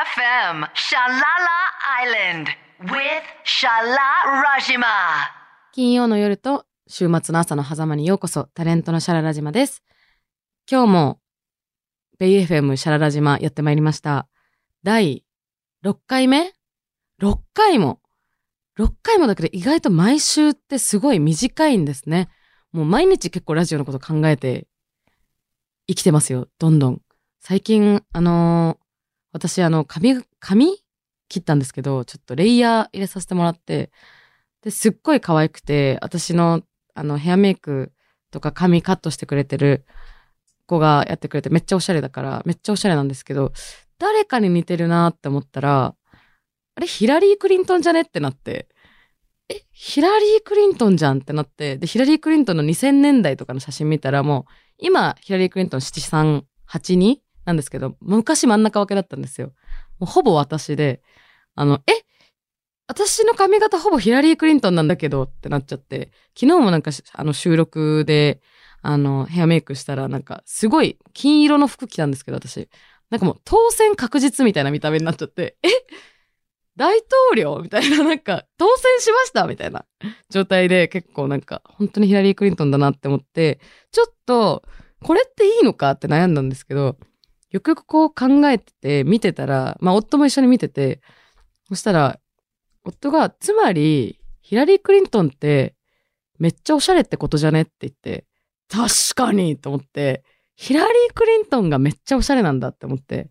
FM Shalala Island with Shala Rajima. 金曜の夜と週末の朝の狭間にようこそ、タレントのシャララ島です。今日も、ベイ FM シャララ島やってまいりました。第6回目 ?6 回も !6 回もだけど意外と毎週ってすごい短いんですね。もう毎日結構ラジオのこと考えて生きてますよ。どんどん。最近、あの私あの、髪、髪切ったんですけど、ちょっとレイヤー入れさせてもらって、で、すっごい可愛くて、私の、あの、ヘアメイクとか髪カットしてくれてる子がやってくれて、めっちゃおしゃれだから、めっちゃおしゃれなんですけど、誰かに似てるなって思ったら、あれ、ヒラリー・クリントンじゃねってなって、え、ヒラリー・クリントンじゃんってなって、で、ヒラリー・クリントンの2000年代とかの写真見たらもう、今、ヒラリー・クリントン7382なんですけど、昔真ん中分けだったんですよ。もうほぼ私で、あの、え私の髪型ほぼヒラリー・クリントンなんだけどってなっちゃって、昨日もなんかあの収録で、あの、ヘアメイクしたらなんかすごい金色の服着たんですけど、私。なんかもう当選確実みたいな見た目になっちゃって、え大統領みたいな、なんか当選しました？みたいな状態で結構なんか本当にヒラリー・クリントンだなって思って、ちょっとこれっていいのか？って悩んだんですけど、よくよくこう考えてて見てたら、まあ夫も一緒に見てて、そしたら夫が、つまり、ヒラリー・クリントンって、めっちゃおしゃれってことじゃね？って言って、確かにと思って、ヒラリー・クリントンがめっちゃおしゃれなんだって思って、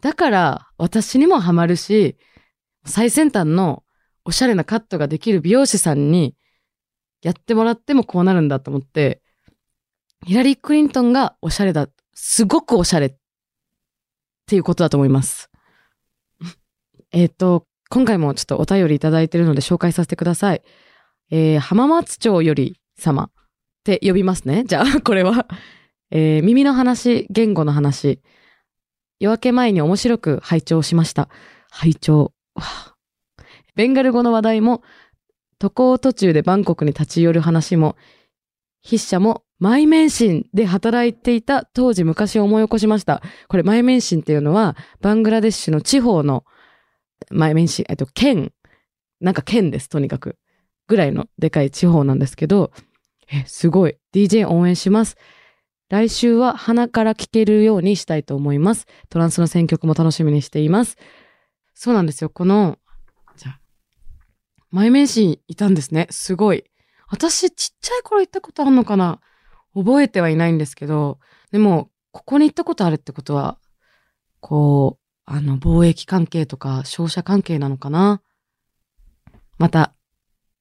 だから、私にもハマるし、最先端のおしゃれなカットができる美容師さんに、やってもらってもこうなるんだと思って、ヒラリー・クリントンがおしゃれだ。すごくおしゃれっっていうことだと思います。えっと、今回もちょっとお便りいただいてるので紹介させてください。えー、浜松町より様って呼びますね。じゃあ、これは。えー、耳の話、言語の話。夜明け前に面白く拝聴しました。拝聴。ベンガル語の話題も、渡航途中でバンコクに立ち寄る話も、筆者も、マイメンシンで働いていた当時昔を思い起こしました。これ、マイメンシンっていうのは、バングラデシュの地方の前面し、えっと、県、なんか県です、とにかく。ぐらいのでかい地方なんですけど、え、すごい。DJ 応援します。来週は鼻から聞けるようにしたいと思います。トランスの選曲も楽しみにしています。そうなんですよ。この、じゃあ、前面シいたんですね。すごい。私、ちっちゃい頃行ったことあるのかな覚えてはいないんですけど、でも、ここに行ったことあるってことは、こう、あの、貿易関係とか商社関係なのかな？また、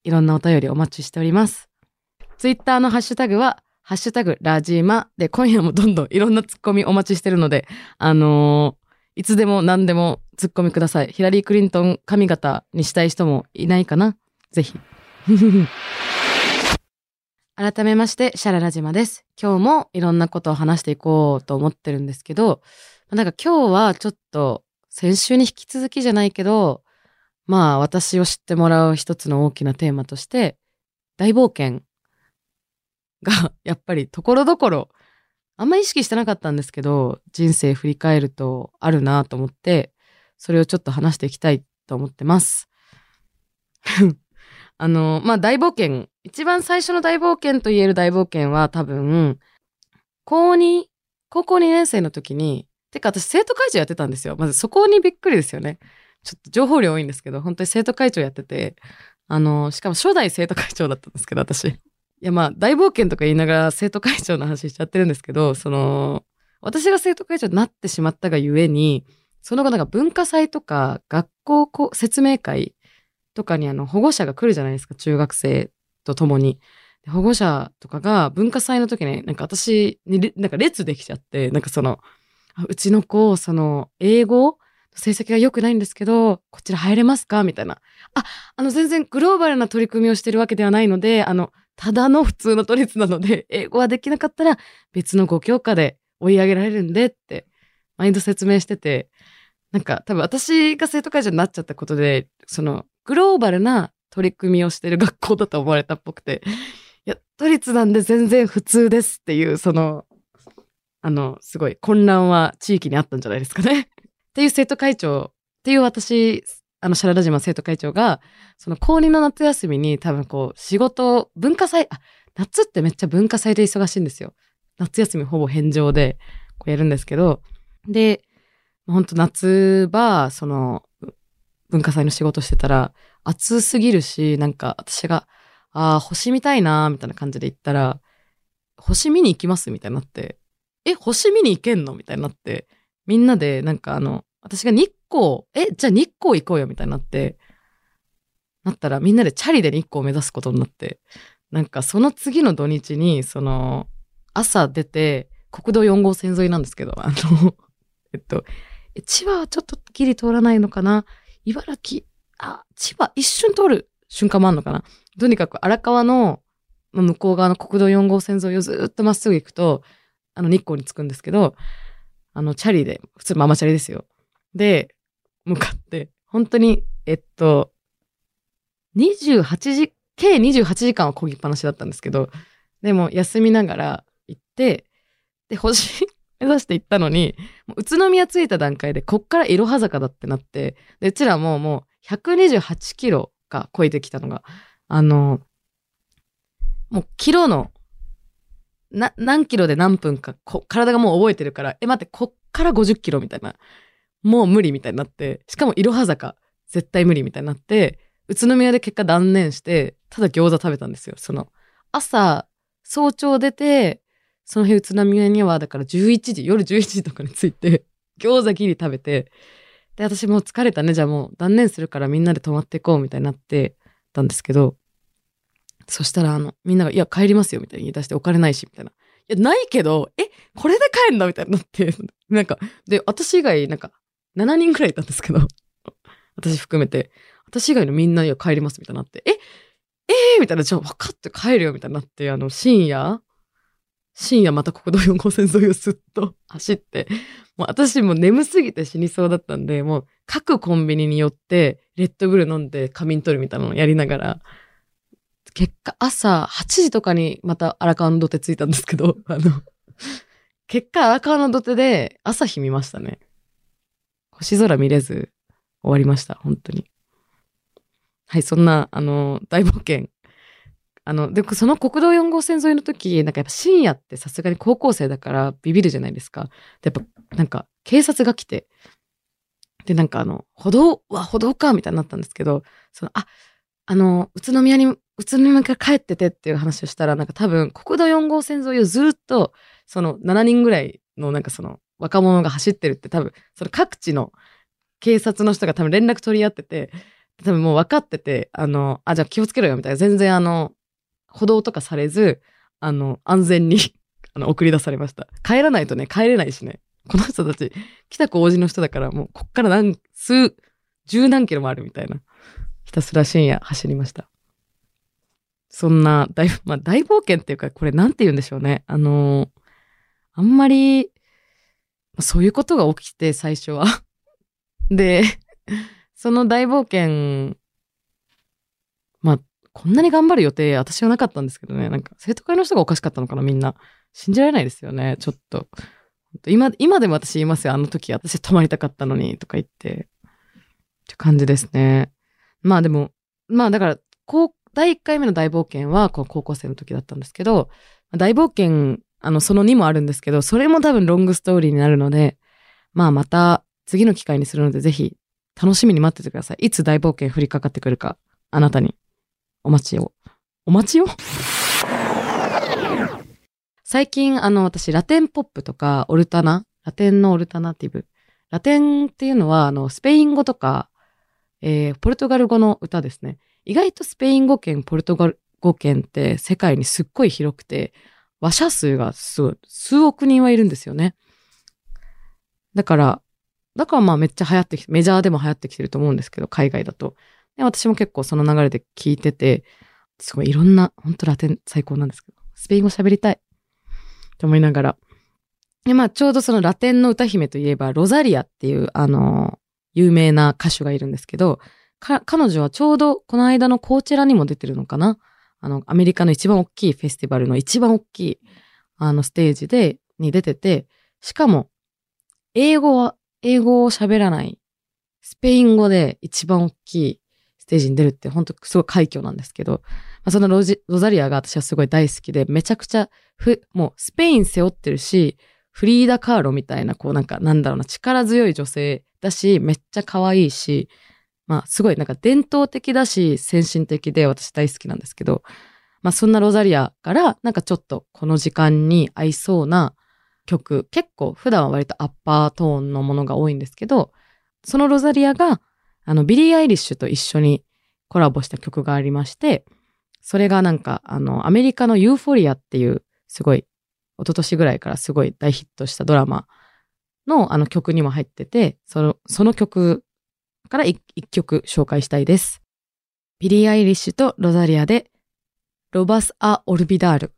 いろんなお便りお待ちしております。ツイッターのハッシュタグは、ハッシュタグラジーマで、今夜もどんどんいろんなツッコミお待ちしてるので、あのーいつでも何でもツッコミください。ヒラリー・クリントン髪型にしたい人もいないかな？ぜひ。改めまして、シャララジマです。今日もいろんなことを話していこうと思ってるんですけど、なんか今日はちょっと先週に引き続きじゃないけど、まあ私を知ってもらう一つの大きなテーマとして、大冒険が やっぱりところどころ、あんま意識してなかったんですけど、人生振り返るとあるなと思って、それをちょっと話していきたいと思ってます。あの、まあ大冒険、一番最初の大冒険と言える大冒険は多分、高2、高校2年生の時に、てか私生徒会長やってたんですよ。まずそこにびっくりですよね。ちょっと情報量多いんですけど、本当に生徒会長やってて、あの、しかも初代生徒会長だったんですけど、私。いやまあ、大冒険とか言いながら生徒会長の話しちゃってるんですけど、その、私が生徒会長になってしまったがゆえに、その後なんか文化祭とか学校説明会とかにあの保護者が来るじゃないですか、中学生と共に。保護者とかが文化祭の時になんか私になんか列できちゃって、なんかその、うちの子、その、英語成績が良くないんですけど、こちら入れますか？みたいな。あ、あの、全然グローバルな取り組みをしてるわけではないので、あの、ただの普通の都立なので、英語はできなかったら別のご教科で追い上げられるんでって、毎度説明してて、なんか多分私が生徒会長になっちゃったことで、その、グローバルな取り組みをしてる学校だと思われたっぽくて、いや、都立なんで全然普通ですっていう、その、あの、すごい混乱は地域にあったんじゃないですかね。っていう生徒会長、っていう私、あの、シャララ島生徒会長が、その高2の夏休みに多分こう、仕事、文化祭、あ、夏ってめっちゃ文化祭で忙しいんですよ。夏休みほぼ返上で、こうやるんですけど、で、ほんと夏場、その、文化祭の仕事してたら、暑すぎるし、なんか私が、ああ、星見たいなみたいな感じで言ったら、星見に行きますみたいになって、え、星見に行けんのみたいになって、みんなで、なんかあの、私が日光、え、じゃあ日光行こうよみたいになって、なったらみんなでチャリで日光を目指すことになって、なんかその次の土日に、その、朝出て、国道4号線沿いなんですけど、あの、えっと、千葉はちょっとギリ通らないのかな？茨城、あ、千葉一瞬通る瞬間もあるのかな？とにかく荒川のまあ向こう側の国道4号線沿いをずっとまっすぐ行くと、あの日光に着くんですけど、あのチャリで、普通のママチャリですよ。で、向かって、本当に、えっと、28時、計28時間は漕ぎっぱなしだったんですけど、でも休みながら行って、で、星目指して行ったのに、宇都宮着いた段階で、こっからいろは坂だってなって、で、うちらももう128キロが超えてきたのが、あの、もうキロの、な、何キロで何分か、こ、体がもう覚えてるから、え、待って、こっから50キロみたいな。もう無理みたいになって、しかもいろは坂、絶対無理みたいになって、宇都宮で結果断念して、ただ餃子食べたんですよ。その、朝、早朝出て、その日宇都宮には、だから11時、夜11時とかに着いて、餃子ギリ食べて、で、私もう疲れたね、じゃあもう断念するからみんなで泊まっていこうみたいになってたんですけど、そしたらあの、みんなが、いや、帰りますよみたいに言い出してお金ないし、みたいな。いや、ないけど、え、これで帰んの？みたいにな。って、なんか、で、私以外、なんか、7人くらいいたんですけど、私含めて、私以外のみんなには帰りますみたいになって、え、えー、みたいな、じゃあ分かって帰るよみたいになって、あの、深夜、深夜また国道4号線沿いをすっと 走って、もう私も眠すぎて死にそうだったんで、もう各コンビニに寄って、レッドブル飲んで仮眠取るみたいなのをやりながら、結果朝8時とかにまた荒川の土手着いたんですけど、あの、結果荒川の土手で朝日見ましたね。星空見れず終わりました、本当に。はい、そんな、あの、大冒険。あの、で、その国道4号線沿いの時、なんかやっぱ深夜ってさすがに高校生だからビビるじゃないですか。で、やっぱ、なんか警察が来て、で、なんかあの、歩道は歩道かみたいになったんですけど、その、あ、あの、宇都宮に、宇都宮から帰っててっていう話をしたら、なんか多分国道4号線沿いをずっと、その7人ぐらいのなんかその若者が走ってるって多分、その各地の警察の人が多分連絡取り合ってて、多分もう分かってて、あの、あ、じゃあ気をつけろよみたいな。全然あの、歩道とかされず、あの、安全に あの、送り出されました。帰らないとね、帰れないしね。この人たち、北区王子の人だから、もう、こっから何、数、十何キロもあるみたいな。ひたすら深夜走りました。そんな大、まあ大冒険っていうか、これなんて言うんでしょうね。あのあんまり、そういうことが起きて、最初は。で、その大冒険、まあ、こんなに頑張る予定、私はなかったんですけどね。なんか、生徒会の人がおかしかったのかな、みんな。信じられないですよね、ちょっと。今、今でも私言いますよ。あの時、私泊まりたかったのに、とか言って。って感じですね。まあでも、まあだから、こう、第1回目の大冒険は、こう高校生の時だったんですけど、大冒険、あの、その2もあるんですけど、それも多分ロングストーリーになるので、まあまた次の機会にするので、ぜひ楽しみに待っててください。いつ大冒険降りかかってくるか、あなたにお待ちを。お待ちを？最近、あの、私、ラテンポップとか、オルタナ、ラテンのオルタナティブ。ラテンっていうのは、あの、スペイン語とか、えー、ポルトガル語の歌ですね。意外とスペイン語圏、ポルトガル語圏って世界にすっごい広くて、話者数がすごい、数億人はいるんですよね。だから、だからまあめっちゃ流行ってきて、メジャーでも流行ってきてると思うんですけど、海外だと。で私も結構その流れで聞いてて、すごいいろんな、本当ラテン最高なんですけど、スペイン語喋りたい。と思いながら。で、まあちょうどそのラテンの歌姫といえば、ロザリアっていう、あの、有名な歌手がいるんですけど、彼女はちょうどこの間のコーチェラにも出てるのかなあの、アメリカの一番大きいフェスティバルの一番大きい、あの、ステージで、に出てて、しかも、英語は英語を喋らない、スペイン語で一番大きいテージに出るって本当すごい快挙なんですけど、まあ、そのロジロザリアが私はすごい大好きで、めちゃくちゃふ、もうスペイン背負ってるし、フリーダ・カーロみたいな、こうなんか、なんだろうな、力強い女性だし、めっちゃ可愛いし、まあすごいなんか伝統的だし、先進的で私大好きなんですけど、まあそんなロザリアからなんかちょっとこの時間に合いそうな曲、結構普段は割とアッパートーンのものが多いんですけど、そのロザリアがあのビリー・アイリッシュと一緒にコラボした曲がありまして、それがなんかあのアメリカのユーフォリアっていうすごい一昨年ぐらいからすごい大ヒットしたドラマのあの曲にも入ってて、そのその曲から一曲紹介したいです。ビリー・アイリッシュとロザリアで Lo Vas A Olvidar。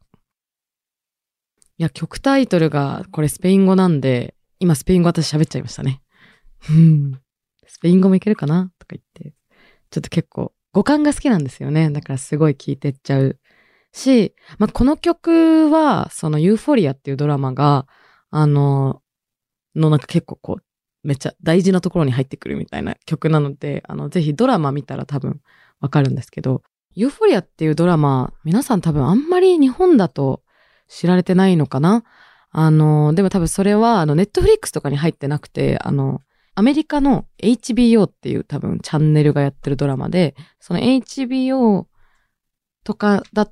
いや、曲タイトルがこれスペイン語なんで、今スペイン語私喋っちゃいましたね。スペイン語もいけるかな？とか言って。ちょっと結構語感が好きなんですよね。だからすごい聴いてっちゃうし、まあ、この曲は、そのユーフォリアっていうドラマが、あの、のなんか結構こう、めっちゃ大事なところに入ってくるみたいな曲なので、あの、ぜひドラマ見たら多分わかるんですけど、ユーフォリアっていうドラマ、皆さん多分あんまり日本だと知られてないのかな？あの、でも多分それは、あの、ネットフリックスとかに入ってなくて、あの、アメリカの HBO っていう多分チャンネルがやってるドラマで、その HBO とかだ、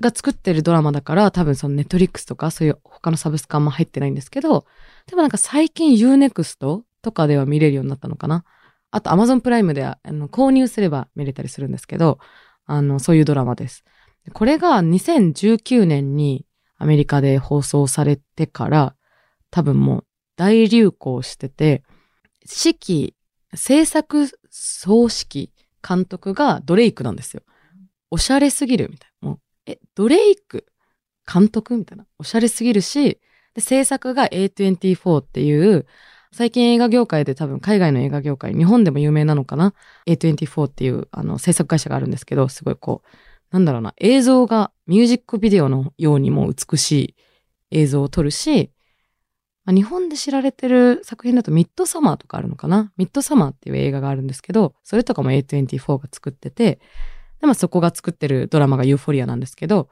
が作ってるドラマだから多分そのネットリックスとかそういう他のサブスクあんま入ってないんですけど、でもなんか最近 Unext とかでは見れるようになったのかなあと Amazon プライムであの購入すれば見れたりするんですけど、あの、そういうドラマです。これが2019年にアメリカで放送されてから、多分もう大流行してて、指揮、制作総指揮監督がドレイクなんですよ。おしゃれすぎるみたいな。もう、え、ドレイク監督みたいな。おしゃれすぎるし、で、制作が A24 っていう、最近映画業界で多分海外の映画業界、日本でも有名なのかな ?A24 っていうあの制作会社があるんですけど、すごいこう、なんだろうな、映像がミュージックビデオのようにも美しい映像を撮るし、日本で知られてる作品だとミッドサマーとかあるのかな？ミッドサマーっていう映画があるんですけど、それとかも A24 が作ってて、でもそこが作ってるドラマがユーフォリアなんですけど、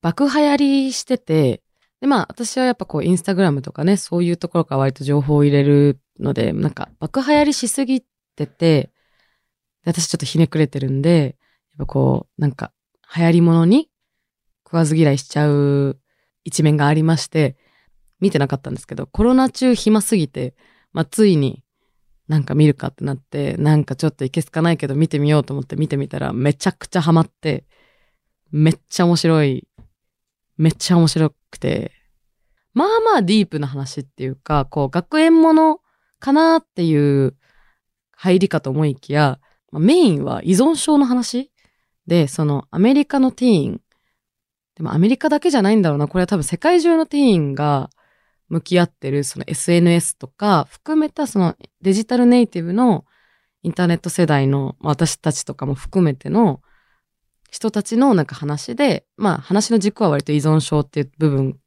爆流行りしてて、で、まあ、私はやっぱこう、インスタグラムとかね、そういうところから割と情報を入れるので、なんか、爆流行りしすぎてて、私ちょっとひねくれてるんで、やっぱこう、なんか、流行り物に食わず嫌いしちゃう一面がありまして、見てなかったんですけど、コロナ中暇すぎて、まあ、ついになんか見るかってなって、なんかちょっといけすかないけど見てみようと思って見てみたらめちゃくちゃハマって、めっちゃ面白いめっちゃ面白くて、まあまあディープな話っていうか、こう学園ものかなっていう入りかと思いきや、メインは依存症の話で、そのアメリカのティーン、でもアメリカだけじゃないんだろうな。これは多分世界中のティーンが向き合ってるその SNS とか含めたそのデジタルネイティブのインターネット世代の私たちとかも含めての人たちのなんか話で、まあ話の軸は割と依存症っていう部分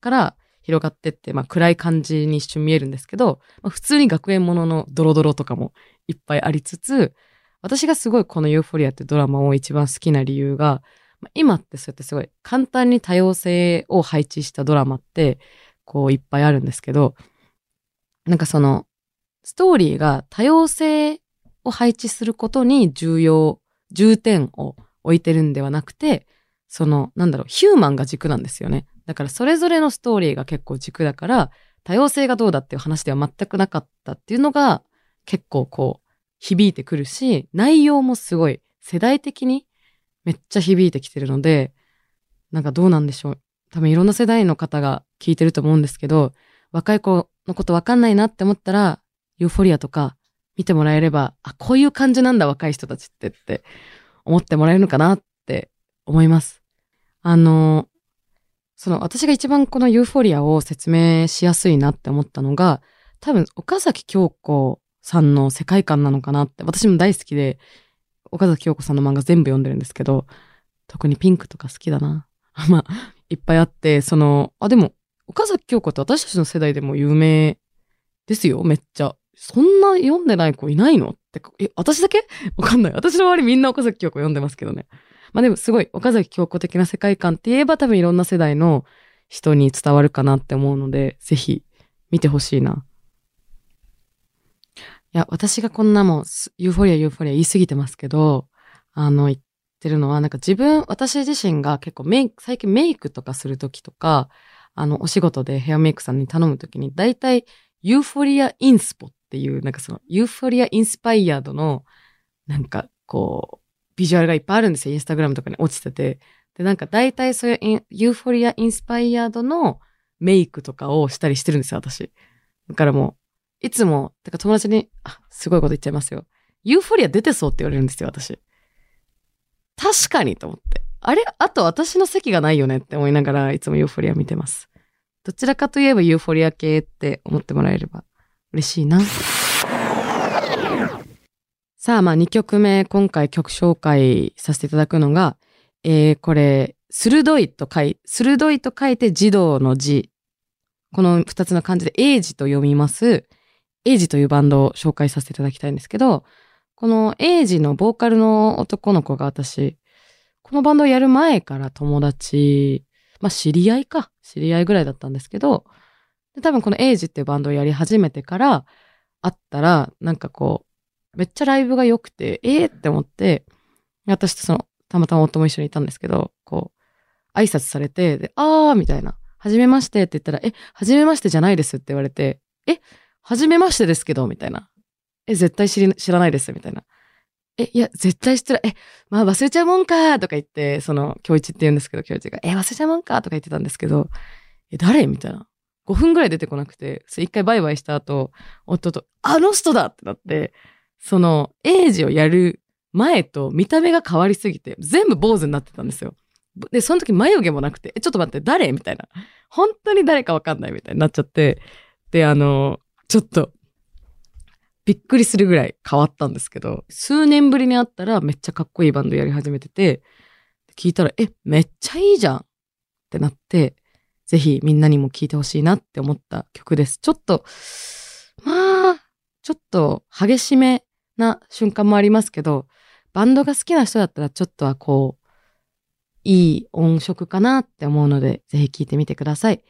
から広がってって、まあ暗い感じに一瞬見えるんですけど、まあ、普通に学園もののドロドロとかもいっぱいありつつ、私がすごいこのユーフォリアってドラマを一番好きな理由が、まあ、今ってそうやってすごい簡単に多様性を配置したドラマってこういっぱいあるんですけど、なんかそのストーリーが多様性を配置することに重要、重点を置いてるんではなくて、その、なんだろう、ヒューマンが軸なんですよね。だからそれぞれのストーリーが結構軸だから、多様性がどうだっていう話では全くなかったっていうのが結構こう響いてくるし、内容もすごい世代的にめっちゃ響いてきてるので、なんかどうなんでしょう。多分いろんな世代の方が聞いてると思うんですけど、若い子のことわかんないなって思ったら、ユーフォリアとか見てもらえれば、あ、こういう感じなんだ若い人たちってって思ってもらえるのかなって思います。あの、その私が一番このユーフォリアを説明しやすいなって思ったのが、多分岡崎京子さんの世界観なのかなって、私も大好きで、岡崎京子さんの漫画全部読んでるんですけど、特にピンクとか好きだな。まあ、いっぱいあって、その、あ、でも、岡崎京子って私たちの世代でも有名ですよ、めっちゃ。そんな読んでない子いないのって、え、私だけ？わかんない。私の周りみんな岡崎京子読んでますけどね。まあでもすごい岡崎京子的な世界観って言えば多分いろんな世代の人に伝わるかなって思うので、ぜひ見てほしいな。いや、私がこんなもん、ユーフォリア、ユーフォリア言い過ぎてますけど、あの、言っってるのは、なんか自分、私自身が結構メイク、最近メイクとかするときとか、あの、お仕事でヘアメイクさんに頼むときに、大体、 Euphoria inspo っていう、なんかその、 Euphoria inspired の、なんか、こう、ビジュアルがいっぱいあるんですよ。インスタグラムとかに落ちてて。で、なんか大体そういう Euphoria inspired のメイクとかをしたりしてるんですよ、私。だからもう、いつも、てか友達に、あ、すごいこと言っちゃいますよ。ユーフォリア出てそうって言われるんですよ、私。確かにと思って。あれあと私の席がないよねって思いながらいつもユーフォリア見てます。どちらかといえばユーフォリア系って思ってもらえれば嬉しいな。さあ、まあ2曲目、今回曲紹介させていただくのが、えー、これ、鋭いと書い、鋭いと書いて児童の字。この二つの漢字でエイジと読みます。エイジというバンドを紹介させていただきたいんですけど、このエイジのボーカルの男の子が私、このバンドをやる前から友達、まあ知り合いか、知り合いぐらいだったんですけど、で多分このエイジっていうバンドをやり始めてから、会ったら、なんかこう、めっちゃライブが良くて、えーって思って、私とその、たまたま夫も一緒にいたんですけど、こう、挨拶されて、で、あーみたいな、はじめましてって言ったら、え、はじめましてじゃないですって言われて、え、はじめましてですけど、みたいな。え、絶対知り知らないです、みたいな。え、いや、絶対知ってる。え、まあ忘れちゃうもんかとか言って、その、京一って言うんですけど、京一が、え、忘れちゃうもんかとか言ってたんですけど、え、誰みたいな。5分ぐらい出てこなくて、それ一回バイバイした後、夫と、あの人だってなって、その、エイジをやる前と見た目が変わりすぎて、全部坊主になってたんですよ。で、その時眉毛もなくて、え、ちょっと待って、誰みたいな。本当に誰かわかんないみたいになっちゃって、で、あの、ちょっと、びっくりするぐらい変わったんですけど、数年ぶりに会ったらめっちゃかっこいいバンドやり始めてて、聞いたら、え、めっちゃいいじゃんってなって、ぜひみんなにも聴いてほしいなって思った曲です。ちょっと、まあ、ちょっと激しめな瞬間もありますけど、バンドが好きな人だったらちょっとはこう、いい音色かなって思うので、ぜひ聴いてみてください。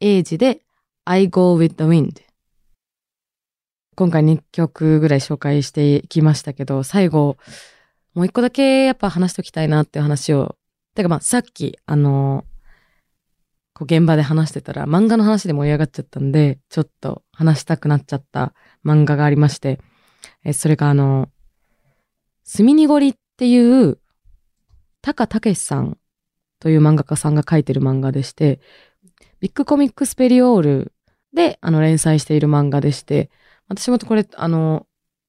エイジで I Go With the Wind。今回2曲ぐらい紹介していきましたけど、最後、もう一個だけやっぱ話しておきたいなっていう話を、てかまあさっき、あの、こう現場で話してたら漫画の話で盛り上がっちゃったんで、ちょっと話したくなっちゃった漫画がありまして、えそれがあの、すみにごりっていう、タカタケシさんという漫画家さんが書いてる漫画でして、ビッグコミックスペリオールであの連載している漫画でして、私もこれ、あの、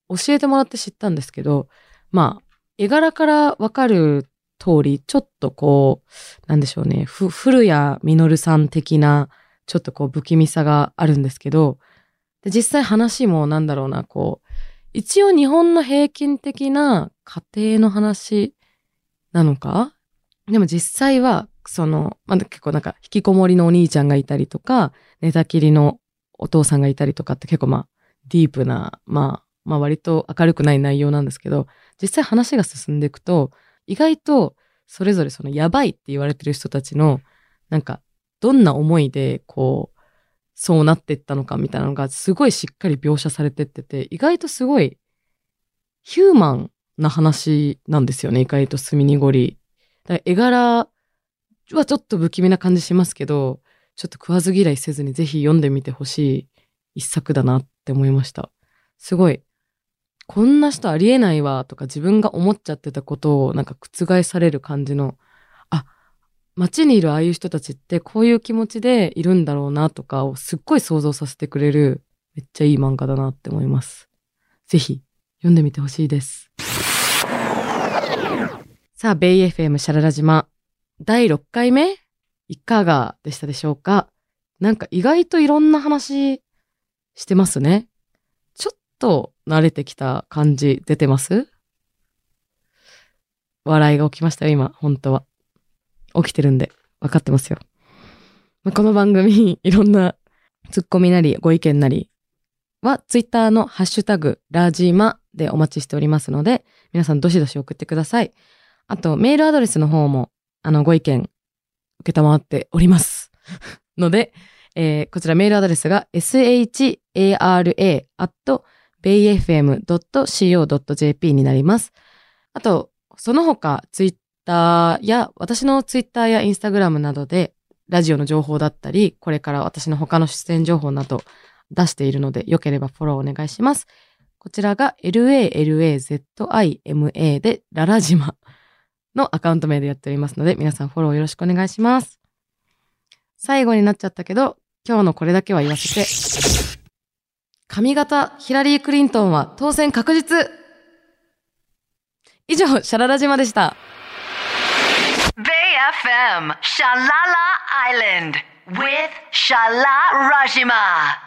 教えてもらって知ったんですけど、まあ、絵柄からわかる通り、ちょっとこう、なんでしょうね、ふ、古谷実さん的な、ちょっとこう不気味さがあるんですけど、で実際話もなんだろうな、こう、一応日本の平均的な家庭の話なのか？でも実際は、その、まあ、結構なんか引きこもりのお兄ちゃんがいたりとか、寝たきりのお父さんがいたりとかって結構まあ、ディープな、まあ、まあ割と明るくない内容なんですけど、実際話が進んでいくと、意外とそれぞれそのやばいって言われてる人たちの、なんか、どんな思いで、こう、そうなっていったのかみたいなのがすごいしっかり描写されてってて、意外とすごいヒューマンな話なんですよね、意外と墨濁り。だ絵柄はちょっと不気味な感じしますけど、ちょっと食わず嫌いせずにぜひ読んでみてほしい一作だなっって思いました。すごい、こんな人ありえないわとか自分が思っちゃってたことをなんか覆される感じの、あ、街にいるああいう人たちってこういう気持ちでいるんだろうなとかをすっごい想像させてくれるめっちゃいい漫画だなって思います。ぜひ読んでみてほしいです。さあ、ベイ FM シャララ島第6回目？いかがでしたでしょうか？なんか意外といろんな話してますね。ちょっと慣れてきた感じ出てます？笑いが起きましたよ、今、本当は。起きてるんで、分かってますよ。まあこの番組、いろんなツッコミなり、ご意見なりはツイッターのハッシュタグラージマでお待ちしておりますので、皆さんどしどし送ってください。あと、メールアドレスの方も、あの、ご意見、受けたまっております。ので、えーこちらメールアドレスが shara.bayfm.co.jp になります。あと、その他、ツイッターや、私のツイッターやインスタグラムなどで、ラジオの情報だったり、これから私の他の出演情報など出しているので、よければフォローお願いします。こちらが LALAZIMA でララジマのアカウント名でやっておりますので、皆さんフォローよろしくお願いします。最後になっちゃったけど、今日のこれだけは言わせて。髪型、ヒラリー・クリントンは当選確実以上、シャララ島でした。BFM シャララアイランド with シャララ島